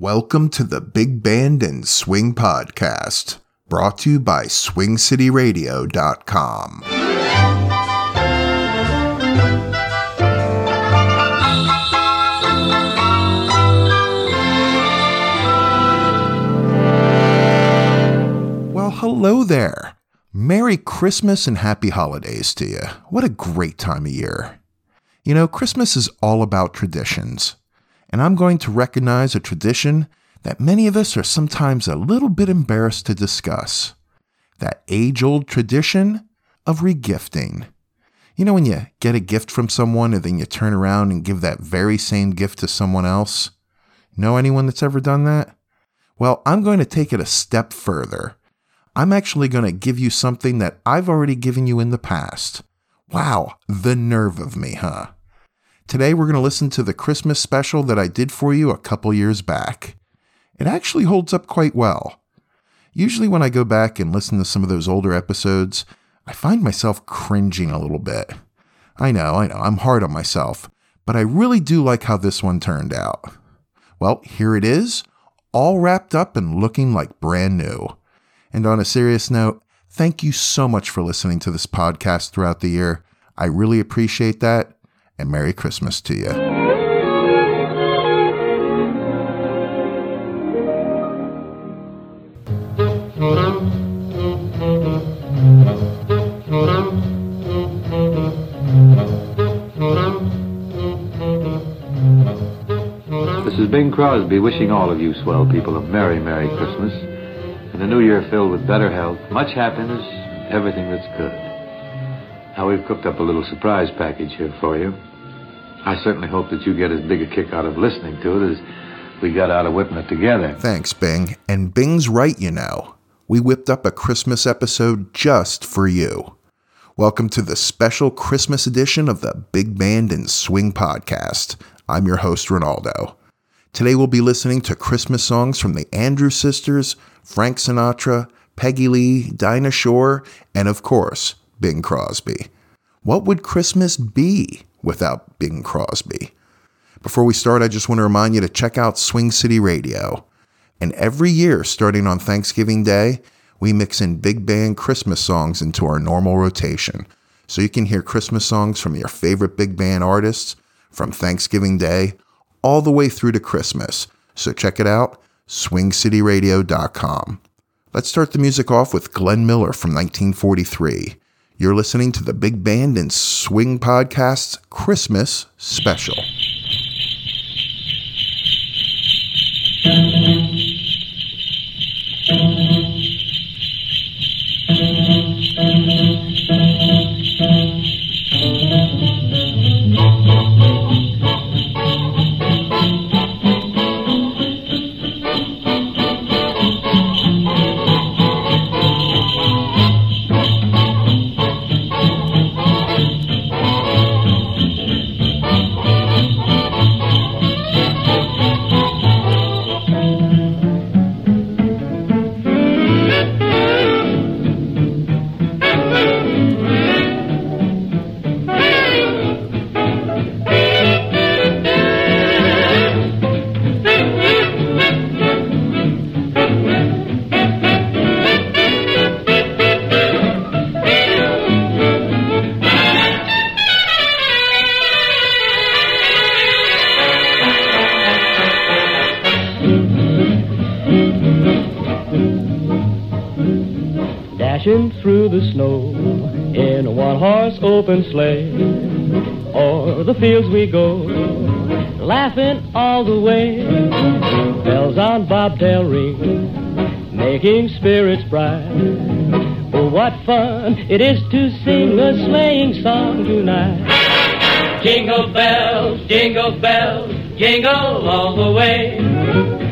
Welcome to the Big Band and Swing Podcast, brought to you by SwingCityRadio.com. Well, hello there. Merry Christmas and happy holidays to you. What a great time of year. You know, Christmas is all about traditions and I'm going to recognize a tradition that many of us are sometimes a little bit embarrassed to discuss that age old tradition of regifting. You know, when you get a gift from someone and then you turn around and give that very same gift to someone else? Know anyone that's ever done that? Well, I'm going to take it a step further. I'm actually going to give you something that I've already given you in the past. Wow, the nerve of me, huh? Today, we're going to listen to the Christmas special that I did for you a couple years back. It actually holds up quite well. Usually, when I go back and listen to some of those older episodes, I find myself cringing a little bit. I know, I know, I'm hard on myself, but I really do like how this one turned out. Well, here it is, all wrapped up and looking like brand new. And on a serious note, thank you so much for listening to this podcast throughout the year. I really appreciate that and Merry Christmas to you. This is Bing Crosby wishing all of you swell people a Merry, Merry Christmas and a new year filled with better health, much happiness, everything that's good. Now, we've cooked up a little surprise package here for you. I certainly hope that you get as big a kick out of listening to it as we got out of whipping it together. Thanks, Bing. And Bing's right, you know. We whipped up a Christmas episode just for you. Welcome to the special Christmas edition of the Big Band and Swing Podcast. I'm your host, Ronaldo. Today we'll be listening to Christmas songs from the Andrews Sisters, Frank Sinatra, Peggy Lee, Dinah Shore, and of course, Bing Crosby. What would Christmas be without Bing Crosby. Before we start, I just want to remind you to check out Swing City Radio. And every year, starting on Thanksgiving Day, we mix in big band Christmas songs into our normal rotation. So you can hear Christmas songs from your favorite big band artists from Thanksgiving Day all the way through to Christmas. So check it out, swingcityradio.com. Let's start the music off with Glenn Miller from 1943. You're listening to the Big Band and Swing Podcast's Christmas special. Open sleigh. O'er the fields we go, laughing all the way. Bells on bobtail ring, making spirits bright. Oh, what fun it is to sing a sleighing song tonight. Jingle bells, jingle bells, jingle all the way.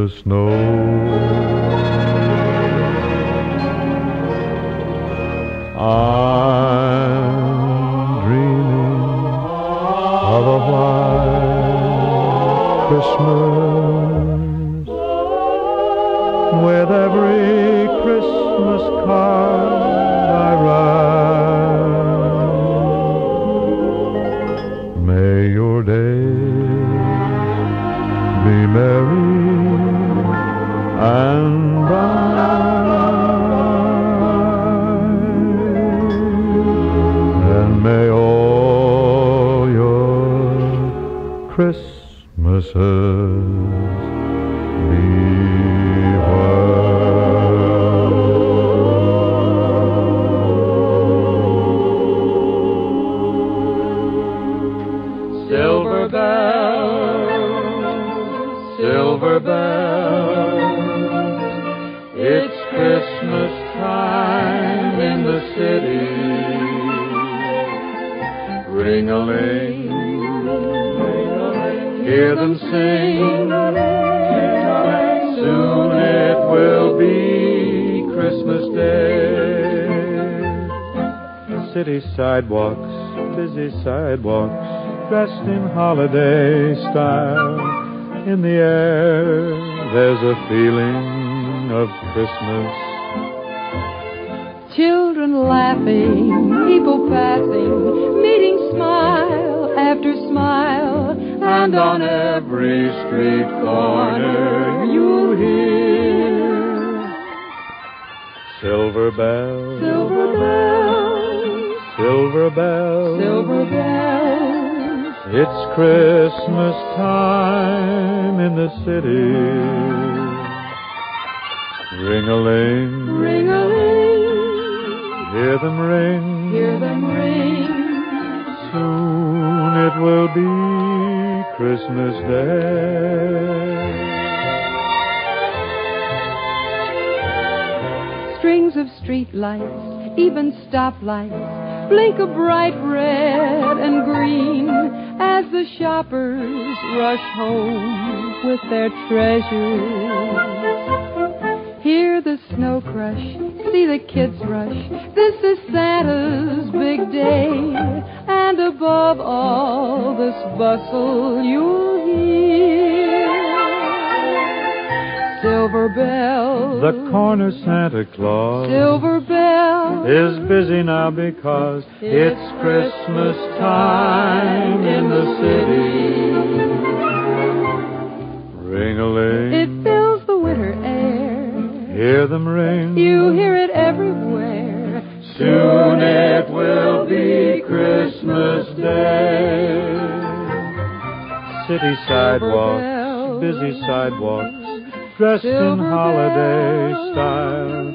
The snow. Silver bells, it's Christmas time in the city. Ring-a-ling, hear them sing. Soon it will be Christmas Day. City sidewalks, busy sidewalks, dressed in holiday style. In the air, there's a feeling of Christmas. Children laughing, people passing, meeting smile after smile, And on every street corner you hear Silver bells, silver bells, silver bells, silver bells. It's Christmas time in the city. Ring-a-ling, Ring-a-ling, hear them ring. hear them ring. Soon it will be Christmas Day. Strings of street lights, even stoplights, blink a bright red and green the shoppers rush home with their treasures. Hear the snow crush, see the kids rush. This is Santa's big day, and above all this bustle you'll silver bells. The corner Santa Claus Silver bells. is busy now because it's Christmas time in the city. Ring-a-ling, It fills the winter air. hear them ring. You hear it everywhere. Soon it will be Christmas Day. City sidewalks, busy sidewalks, dressed in holiday style.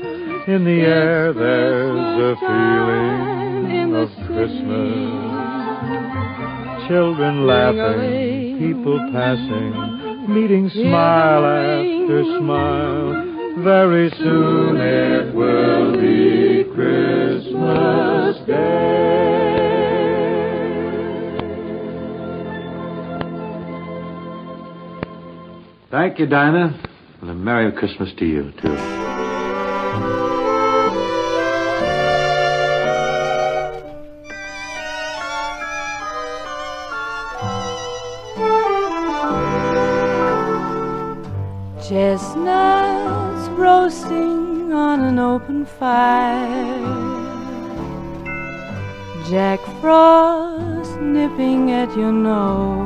In the air there's a feeling of. Christmas. Children laughing, people passing, meeting smile after smile. Very soon it will be Christmas Day. Thank you, Dinah. Merry Christmas to you, too. Chestnuts roasting on an open fire. Jack Frost nipping at your nose.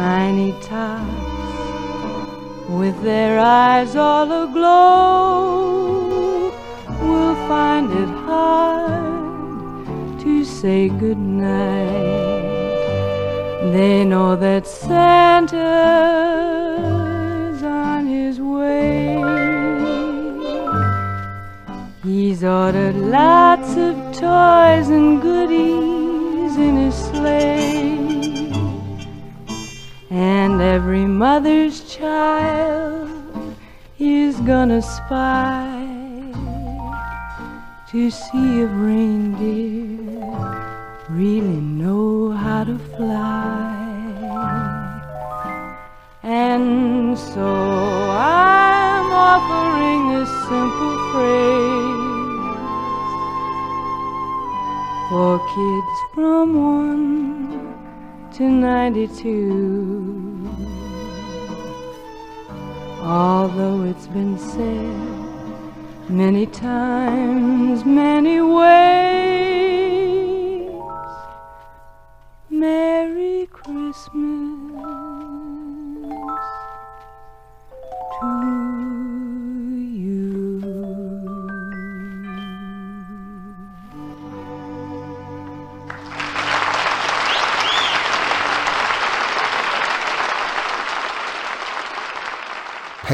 Tiny tots with their eyes all aglow will find it hard to say goodnight. They know that Santa's on his way. He's ordered lots of toys and goodies in his sleigh. And every mother's child is gonna spy to see if reindeer really know how to fly. And so I'm offering this simple phrase for kids from one to 92. Although it's been said many times, many ways,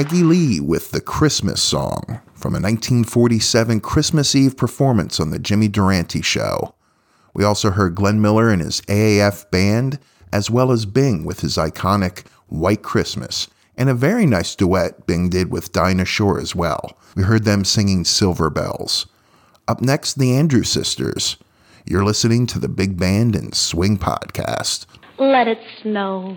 Peggy Lee with the Christmas song from a 1947 Christmas Eve performance on the Jimmy Durante Show. We also heard Glenn Miller and his AAF band, as well as Bing with his iconic White Christmas, and a very nice duet Bing did with Dinah Shore as well. We heard them singing Silver Bells. Up next, the Andrew Sisters. You're listening to the Big Band and Swing Podcast. Let it snow.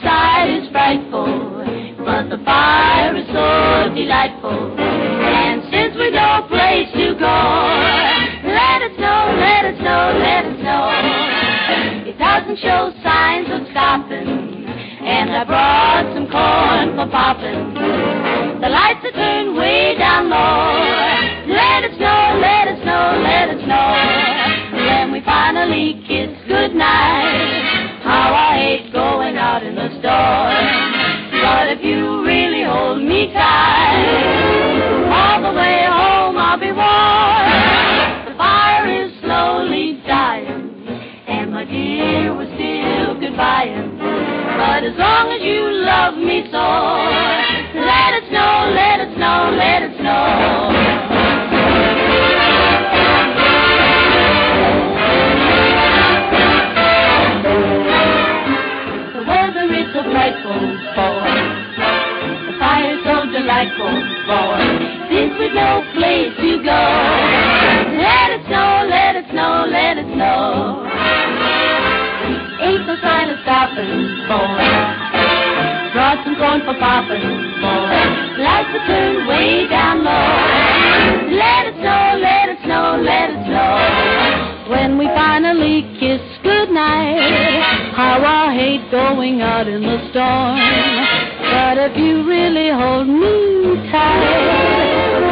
Weather so frightful, boy. The fire's so delightful, boy. Since we've no place to go, let it snow, let it snow, let it snow. Ain't no sign of stopping, boy. Brought some corn for popping, boy. Lights are turned way down low. Let it snow, let it snow, let it snow. When we finally kiss going out in the storm. But if you really hold me tight,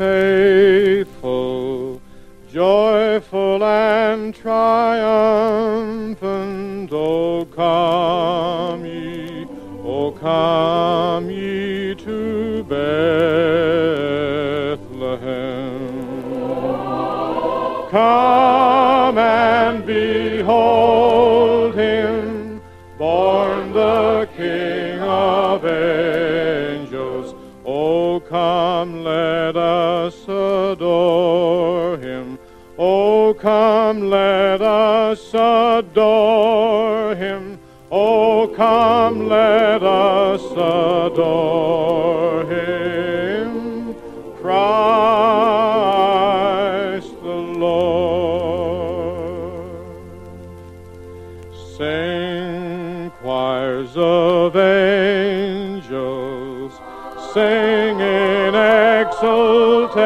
faithful, joyful and triumphant, O come ye, O come ye to Bethlehem. Come and behold let us adore him. Oh, come, let us adore him. Oh, come, let us adore him. Christ the Lord. Sing choirs of angels, sing in exultation,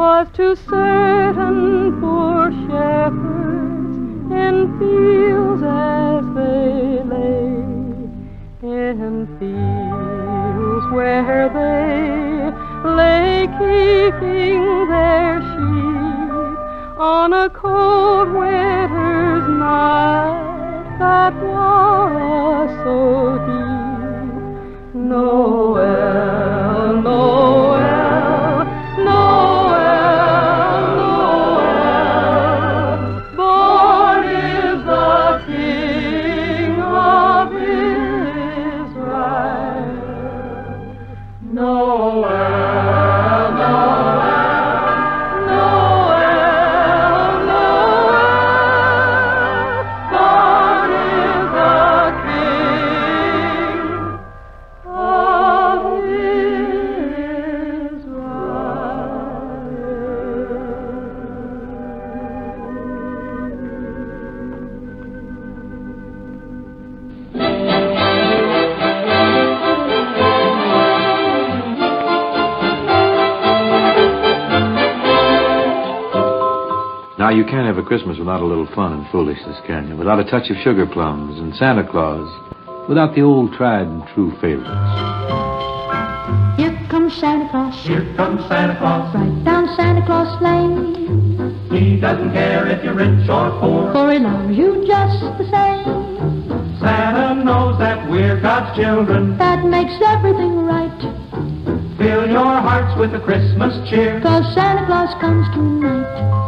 was to certain poor shepherds in fields as they lay, in fields where they lay keeping their sheep on a cold winter's night that was so deep. Noel, Noel, can't have a Christmas without a little fun and foolishness, can you? Without a touch of sugar plums and Santa Claus. Without the old tried and true favorites. Here comes Santa Claus. Here comes Santa Claus. Right down Santa Claus Lane. He doesn't care if you're rich or poor. For he loves you just the same. Santa knows that we're God's children. That makes everything right. Fill your hearts with a Christmas cheer. Cause Santa Claus comes tonight.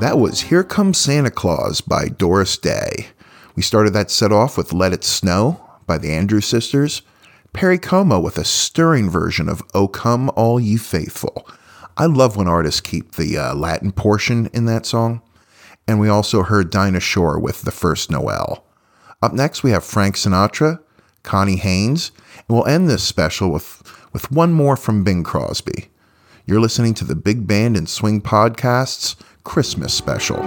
That was Here Comes Santa Claus by Doris Day. We started that set off with Let It Snow by the Andrews Sisters. Perry Como with a stirring version of O Come All Ye Faithful. I love when artists keep the uh, Latin portion in that song. And we also heard Dinah Shore with The First Noel. Up next, we have Frank Sinatra, Connie Haines, and we'll end this special with, with one more from Bing Crosby. You're listening to the Big Band and Swing Podcast's Christmas special.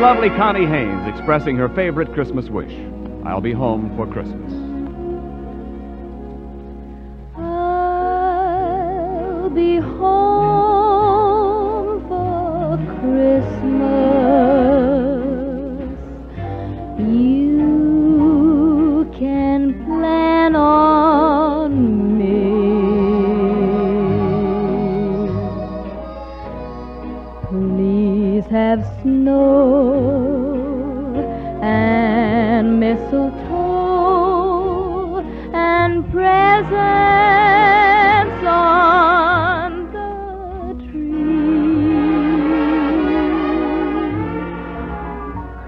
Lovely Connie Haines expressing her favorite Christmas wish I'll be home for Christmas. I'll be home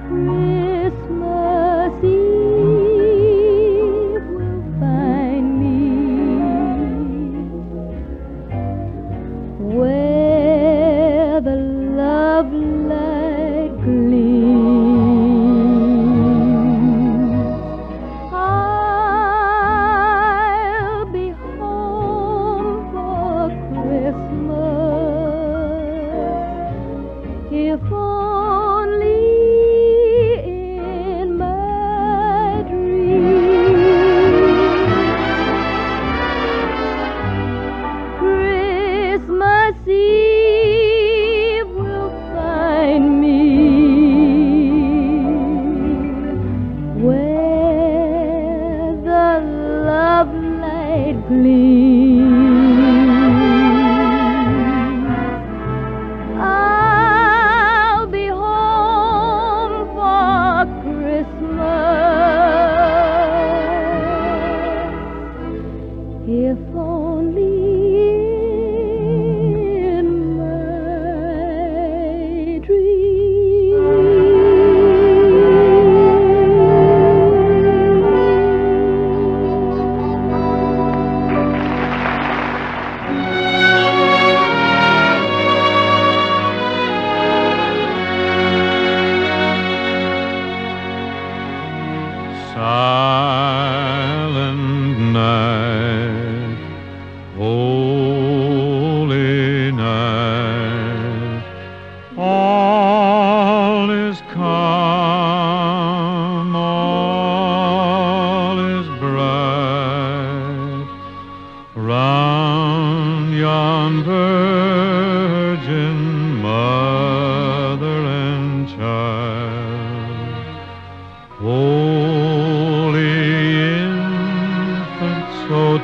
tree. Christmas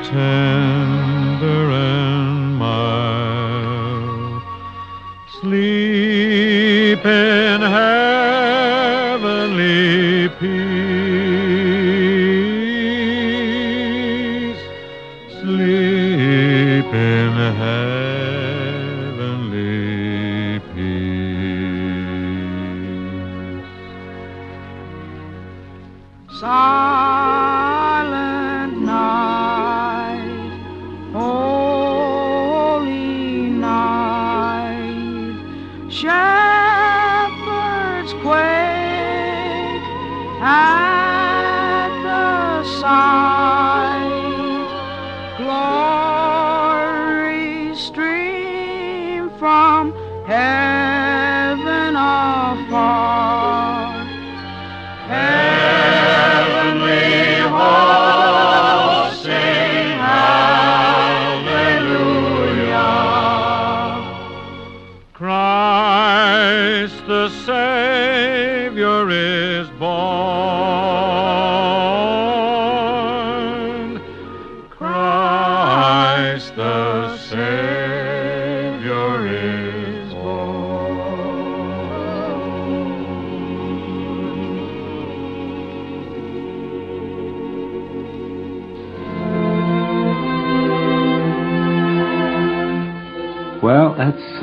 infant,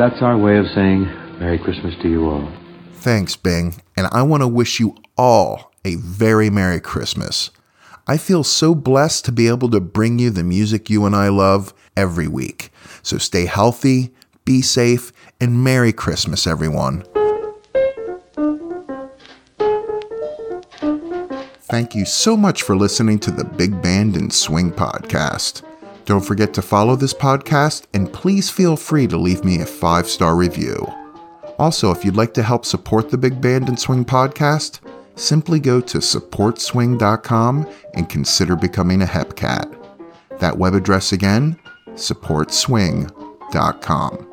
that's our way of saying Merry Christmas to you all. Thanks, Bing, and I want to wish you all a very Merry Christmas. I feel so blessed to be able to bring you the music you and I love every week. So stay healthy, be safe, and Merry Christmas, everyone. Thank you so much for listening to the Big Band and Swing podcast. Don't forget to follow this podcast and please feel free to leave me a five star review. Also, if you'd like to help support the Big Band and Swing podcast, simply go to supportswing.com and consider becoming a HEPCAT. That web address again, supportswing.com.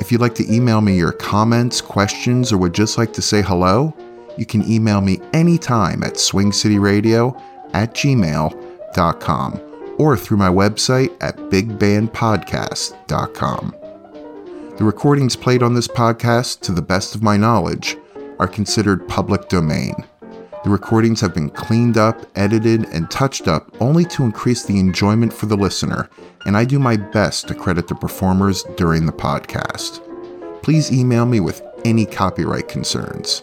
If you'd like to email me your comments, questions, or would just like to say hello, you can email me anytime at swingcityradio at gmail.com or through my website at bigbandpodcast.com. The recordings played on this podcast, to the best of my knowledge, are considered public domain. The recordings have been cleaned up, edited, and touched up only to increase the enjoyment for the listener, and I do my best to credit the performers during the podcast. Please email me with any copyright concerns.